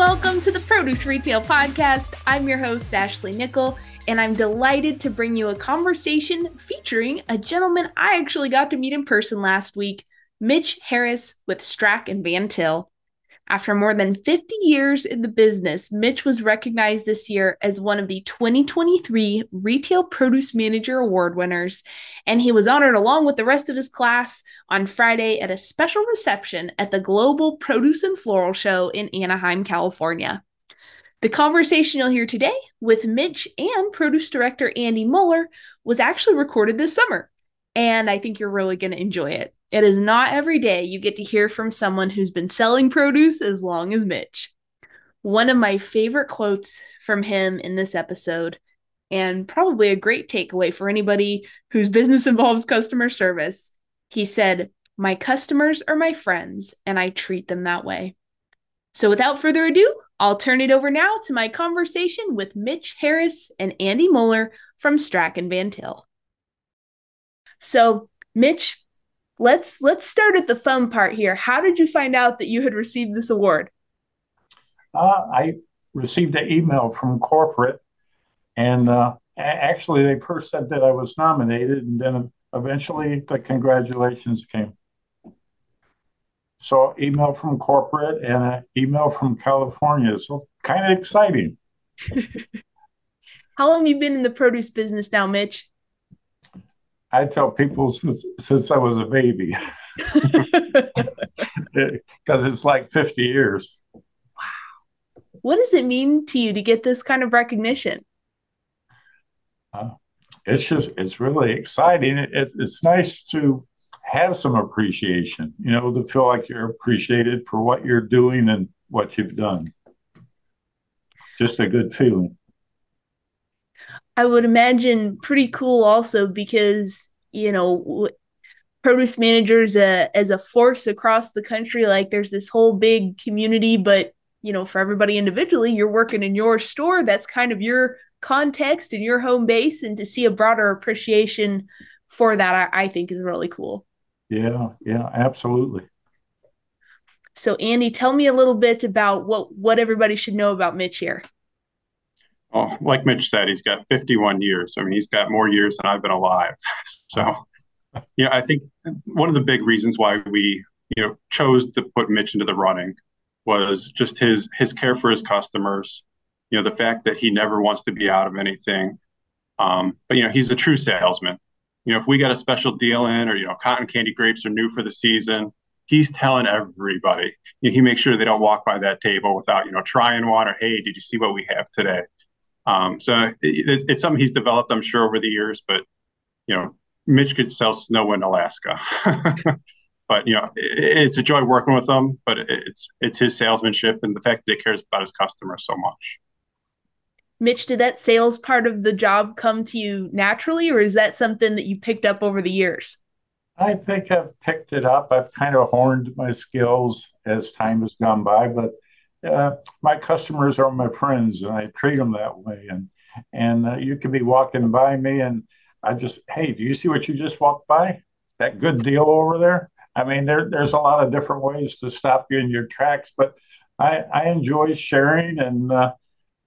welcome to the Produce Retail Podcast. I'm your host, Ashley Nickle, and I'm delighted to bring you a conversation featuring a gentleman I actually got to meet in person last week, Mitch Harris with Strack and Van Til. After more than 50 years in the business, Mitch was recognized this year as one of the 2023 Retail Produce Manager Award winners, and he was honored along with the rest of his class on Friday at a special reception at the Global Produce and Floral Show in Anaheim, California. The conversation you'll hear today with Mitch and produce director Andy Muller was actually recorded this summer, and I think you're really going to enjoy it. It is not every day you get to hear from someone who's been selling produce as long as Mitch. One of my favorite quotes from him in this episode, and probably a great takeaway for anybody whose business involves customer service. He said, My customers are my friends, and I treat them that way. So, without further ado, I'll turn it over now to my conversation with Mitch Harris and Andy Muller from Strack and Van Til. So, Mitch, let's let's start at the fun part here. How did you find out that you had received this award? Uh, I received an email from corporate, and uh, actually, they first said that I was nominated, and then eventually the congratulations came. So, email from corporate and an email from California. So, kind of exciting. How long have you been in the produce business now, Mitch? I tell people since since I was a baby, because it's like fifty years. Wow, what does it mean to you to get this kind of recognition? Uh, it's just it's really exciting. It, it, it's nice to have some appreciation. You know, to feel like you're appreciated for what you're doing and what you've done. Just a good feeling. I would imagine pretty cool also because, you know, produce managers uh, as a force across the country, like there's this whole big community, but, you know, for everybody individually, you're working in your store. That's kind of your context and your home base. And to see a broader appreciation for that, I, I think is really cool. Yeah, yeah, absolutely. So, Andy, tell me a little bit about what what everybody should know about Mitch here. Oh, like Mitch said, he's got 51 years. I mean, he's got more years than I've been alive. So, yeah, I think one of the big reasons why we, you know, chose to put Mitch into the running was just his his care for his customers. You know, the fact that he never wants to be out of anything. Um, but you know, he's a true salesman. You know, if we got a special deal in, or you know, cotton candy grapes are new for the season, he's telling everybody. You know, he makes sure they don't walk by that table without you know trying one or hey, did you see what we have today? Um, so it, it's something he's developed, I'm sure, over the years. But you know, Mitch could sell snow in Alaska. but you know, it, it's a joy working with him. But it's it's his salesmanship and the fact that he cares about his customers so much. Mitch, did that sales part of the job come to you naturally, or is that something that you picked up over the years? I think I've picked it up. I've kind of honed my skills as time has gone by, but my customers are my friends, and I treat them that way. And and uh, you could be walking by me, and I just, hey, do you see what you just walked by? That good deal over there. I mean, there, there's a lot of different ways to stop you in your tracks, but I, I enjoy sharing and uh,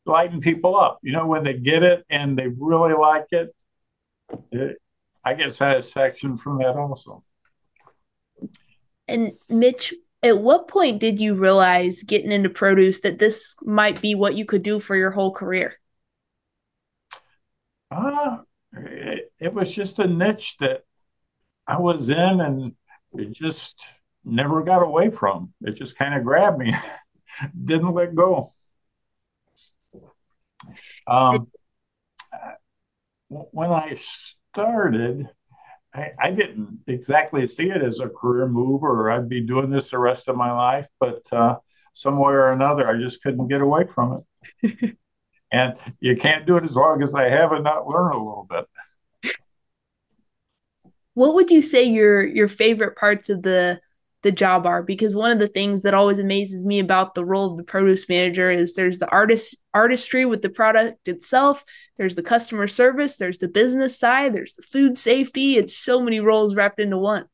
lighting people up. You know, when they get it and they really like it, it I get satisfaction from that also. And Mitch, at what point did you realize getting into produce that this might be what you could do for your whole career? Uh, it, it was just a niche that I was in and it just never got away from. It just kind of grabbed me, didn't let go. Um, when I started, I, I, didn't exactly see it as a career move or I'd be doing this the rest of my life, but uh, somewhere or another, I just couldn't get away from it. and you can't do it as long as I have and not learn a little bit. What would you say your your favorite parts of the the job are? Because one of the things that always amazes me about the role of the produce manager is there's the artist artistry with the product itself, there's the customer service, there's the business side, there's the food safety. It's so many roles wrapped into one.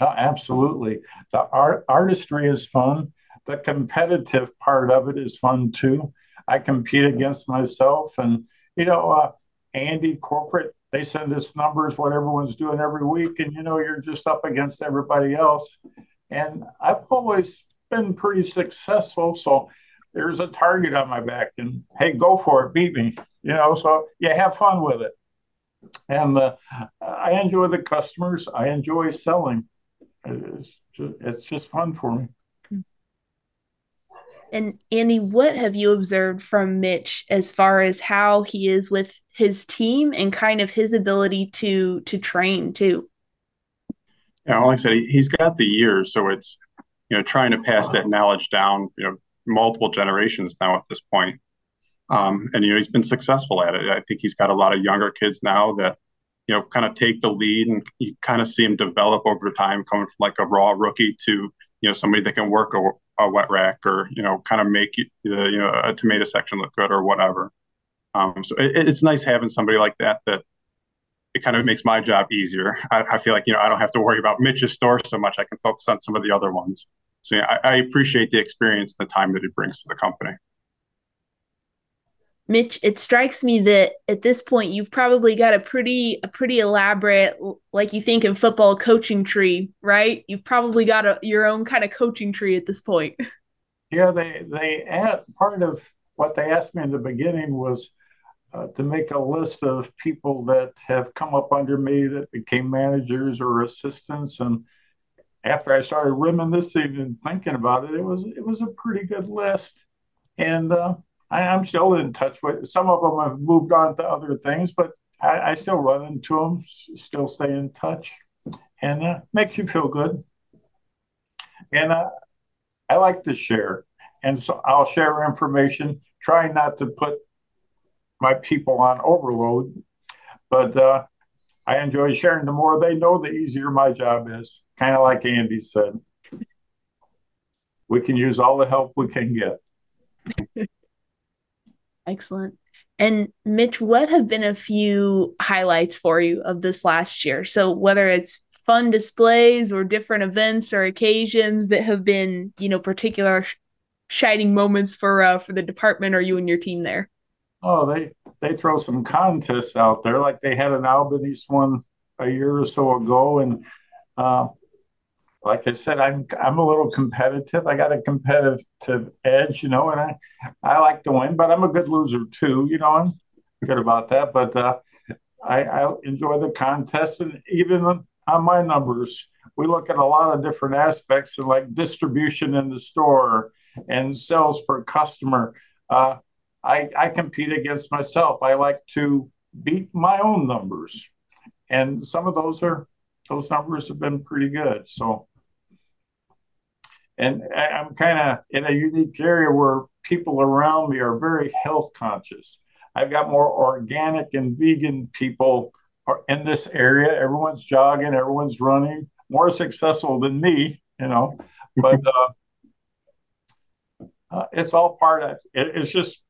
Oh, absolutely. The art artistry is fun. the competitive part of it is fun too. I compete against myself, and you know, uh, Andy corporate they send us numbers what everyone's doing every week, and you know, you're just up against everybody else. And I've always been pretty successful, so there's a target on my back, and hey, go for it, beat me. You know, so yeah, have fun with it. And uh, I enjoy the customers. I enjoy selling. It's just, it's just fun for me. And Andy, what have you observed from Mitch as far as how he is with his team and kind of his ability to to train too? Yeah, like I said, he, he's got the years, so it's you know trying to pass that knowledge down, you know, multiple generations now at this point. Um, and you know he's been successful at it. I think he's got a lot of younger kids now that you know kind of take the lead, and you kind of see him develop over time, coming from like a raw rookie to you know somebody that can work a, a wet rack or you know kind of make the you know a tomato section look good or whatever. Um, so it, it's nice having somebody like that that it kind of makes my job easier. I, I, feel like you know I don't have to worry about Mitch's store so much. I can focus on some of the other ones. So yeah, I, I appreciate the experience, the time that he brings to the company. Mitch, it strikes me that at this point you've probably got a pretty a pretty elaborate, like you think in football, coaching tree, right? You've probably got a, your own kind of coaching tree at this point. Yeah, they they add, part of what they asked me in the beginning was uh, to make a list of people that have come up under me that became managers or assistants, and after I started reminiscing and thinking about it, it was it was a pretty good list, and. Uh, I, am still in touch with some of them. Have moved on to other things, but I, I still run into them, s- still stay in touch, and uh, makes you feel good. And uh, I like to share, and so I'll share information. Try not to put my people on overload, but uh, I enjoy sharing. The more they know, the easier my job is. Kind of like Andy said, we can use all the help we can get. Excellent. And Mitch, what have been a few highlights for you of this last year? So whether it's fun displays or different events or occasions that have been, you know, particular sh- shining moments for uh, for the department or you and your team there. Oh, they they throw some contests out there, like they had an Albanese one a year or so ago, and uh, like I said, I'm I'm a little competitive. I got a competitive edge, you know, and I I like to win, but I'm a good loser too, you know. I'm good about that, but uh, I, I enjoy the contest, and even on my numbers, we look at a lot of different aspects, and like distribution in the store and sales per customer. Uh, I I compete against myself. I like to beat my own numbers, and some of those are those numbers have been pretty good. So and I'm kind of in a unique area where people around me are very health conscious. I've got more organic and vegan people in this area. Everyone's jogging, everyone's running, more successful than me, you know. But uh, uh, it's all part of it. It's just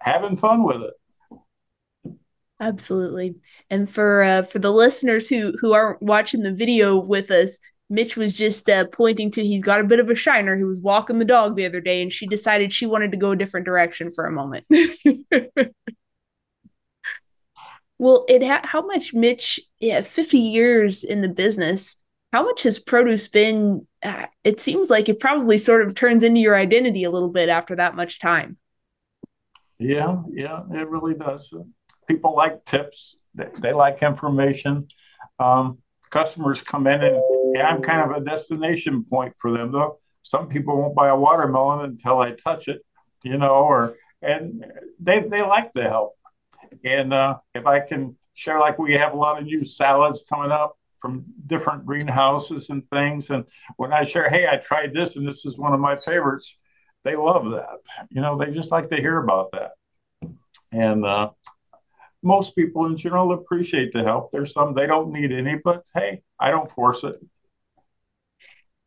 having fun with it. Absolutely. And for uh, for the listeners who who aren't watching the video with us, Mitch was just uh, pointing to he's got a bit of a shiner. He was walking the dog the other day, and she decided she wanted to go a different direction for a moment. well, it ha- how much Mitch? Yeah, fifty years in the business. How much has produce been? Uh, it seems like it probably sort of turns into your identity a little bit after that much time. Yeah, yeah, it really does. People like tips. They, they like information. Um, customers come in and, I'm kind of a destination point for them. Though some people won't buy a watermelon until I touch it, you know, or and they they like the help. And uh, if I can share, like we have a lot of new salads coming up from different greenhouses and things, and when I share, hey, I tried this and this is one of my favorites, they love that. You know, they just like to hear about that. And uh, most people in general appreciate the help. There's some they don't need any, but hey, I don't force it.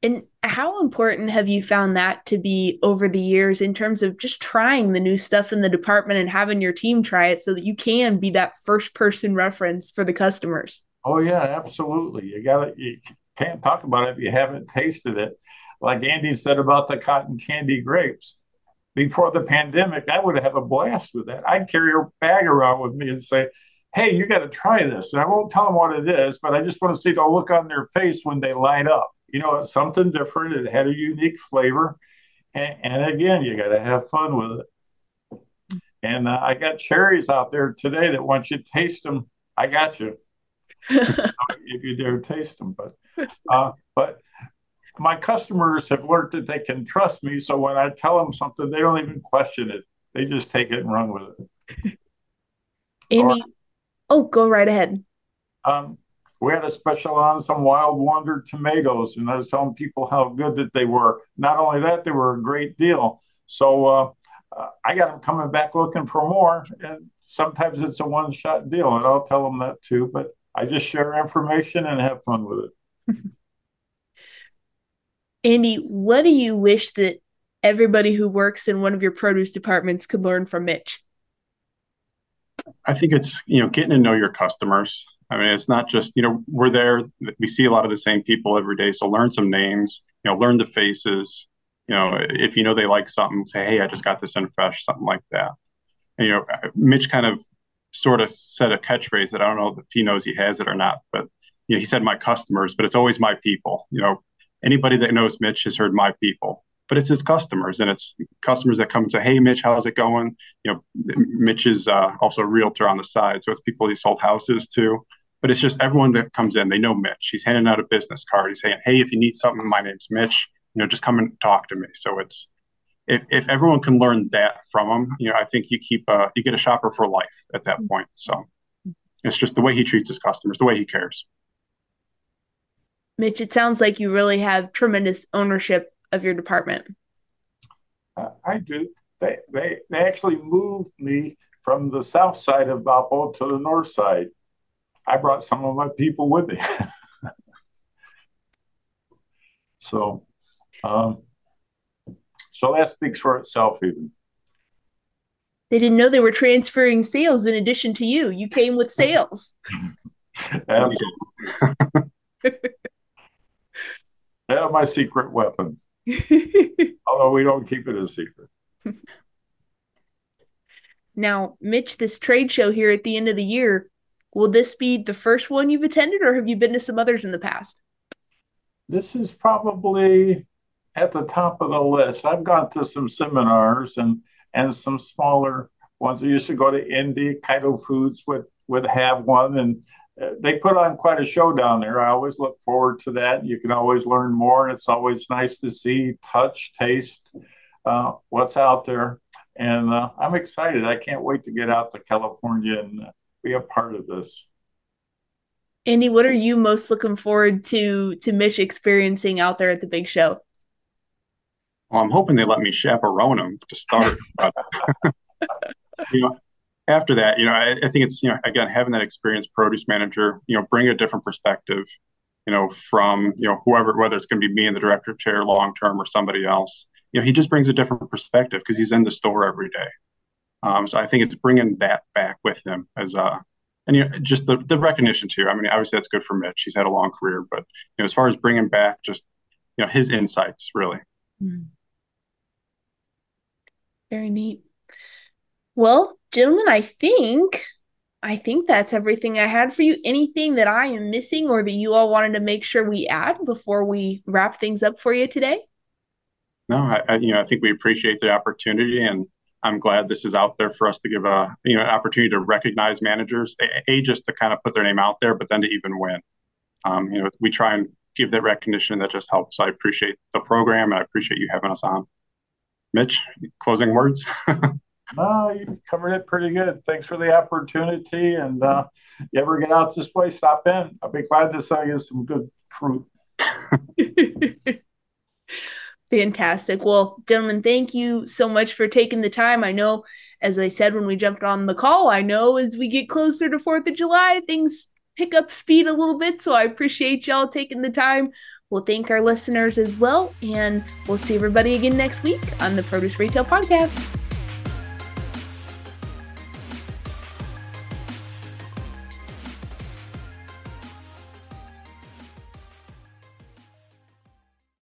And how important have you found that to be over the years in terms of just trying the new stuff in the department and having your team try it so that you can be that first person reference for the customers? Oh yeah, absolutely. You got to you can't talk about it if you haven't tasted it. Like Andy said about the cotton candy grapes. Before the pandemic, I would have a blast with that. I'd carry a bag around with me and say, hey, you got to try this. And I won't tell them what it is, but I just want to see the look on their face when they light up. You know, it's something different. It had a unique flavor. And, and again, you got to have fun with it. And uh, I got cherries out there today that once you taste them, I got you. if you dare taste them. But, uh, but my customers have learned that they can trust me. So when I tell them something, they don't even question it. They just take it and run with it. Amy, oh, go right ahead. Um, we had a special on some wild wonder tomatoes, and I was telling people how good that they were. Not only that, they were a great deal. So uh, uh, I got them coming back looking for more, and sometimes it's a one shot deal, and I'll tell them that too. But I just share information and have fun with it. Andy, what do you wish that everybody who works in one of your produce departments could learn from Mitch? I think it's you know getting to know your customers. I mean, it's not just you know we're there. We see a lot of the same people every day, so learn some names. You know, learn the faces. You know, if you know they like something, say, "Hey, I just got this in fresh," something like that. And, you know, Mitch kind of sort of said a catchphrase that I don't know if he knows he has it or not, but you know, he said my customers, but it's always my people. You know, anybody that knows Mitch has heard my people but it's his customers and it's customers that come and say, Hey, Mitch, how's it going? You know, Mitch is uh, also a realtor on the side. So it's people he sold houses to, but it's just everyone that comes in, they know Mitch. He's handing out a business card. He's saying, Hey, if you need something, my name's Mitch, you know, just come and talk to me. So it's, if, if everyone can learn that from him, you know, I think you keep, uh, you get a shopper for life at that point. So it's just the way he treats his customers, the way he cares. Mitch, it sounds like you really have tremendous ownership of your department? Uh, I do. They, they, they actually moved me from the south side of Valpo to the north side. I brought some of my people with me. so, um, so that speaks for itself, even. They didn't know they were transferring sales in addition to you. You came with sales. Absolutely. yeah, my secret weapon. Although we don't keep it a secret. Now, Mitch, this trade show here at the end of the year, will this be the first one you've attended or have you been to some others in the past? This is probably at the top of the list. I've gone to some seminars and and some smaller ones. I used to go to Indy, Caito Foods would would have one and they put on quite a show down there. I always look forward to that. You can always learn more, and it's always nice to see, touch, taste uh, what's out there. And uh, I'm excited. I can't wait to get out to California and uh, be a part of this. Andy, what are you most looking forward to to Mitch experiencing out there at the big show? Well, I'm hoping they let me chaperone him to start. But, you know, after that, you know, I, I, think it's, you know, again, having that experienced produce manager, you know, bring a different perspective, you know, from, you know, whoever, whether it's going to be me in the director chair long term or somebody else, you know, he just brings a different perspective because he's in the store every day. Um, so I think it's bringing that back with him as uh, and you know, just the, the recognition too. I mean, obviously that's good for Mitch. He's had a long career, but you know, as far as bringing back just, you know, his insights really. Mm. Very neat. Well, gentlemen, I think I think that's everything I had for you. Anything that I am missing or that you all wanted to make sure we add before we wrap things up for you today? No, I, I you know I think we appreciate the opportunity, and I'm glad this is out there for us to give a you know opportunity to recognize managers, a, just to kind of put their name out there, but then to even win. Um, you know, we try and give that recognition that just helps. I appreciate the program, and I appreciate you having us on. Mitch, closing words. No, you covered it pretty good. Thanks for the opportunity. And uh, you ever get out this way, stop in. I'll be glad to sell you some good fruit. Fantastic. Well, gentlemen, thank you so much for taking the time. I know, as I said when we jumped on the call, I know as we get closer to 4th of July, things pick up speed a little bit. So I appreciate y'all taking the time. We'll thank our listeners as well. And we'll see everybody again next week on the Produce Retail Podcast.